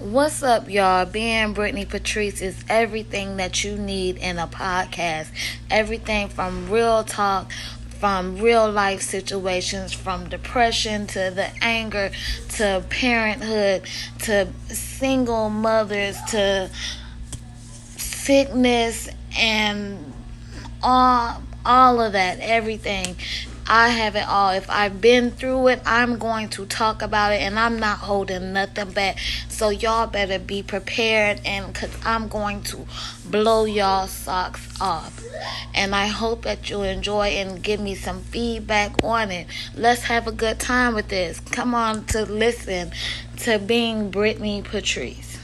What's up, y'all? Being Brittany Patrice is everything that you need in a podcast. Everything from real talk, from real life situations, from depression to the anger to parenthood to single mothers to sickness and all all of that, everything. I have it all. If I've been through it, I'm going to talk about it and I'm not holding nothing back. So y'all better be prepared and cuz I'm going to blow y'all socks off. And I hope that you enjoy and give me some feedback on it. Let's have a good time with this. Come on to listen to being Brittany Patrice.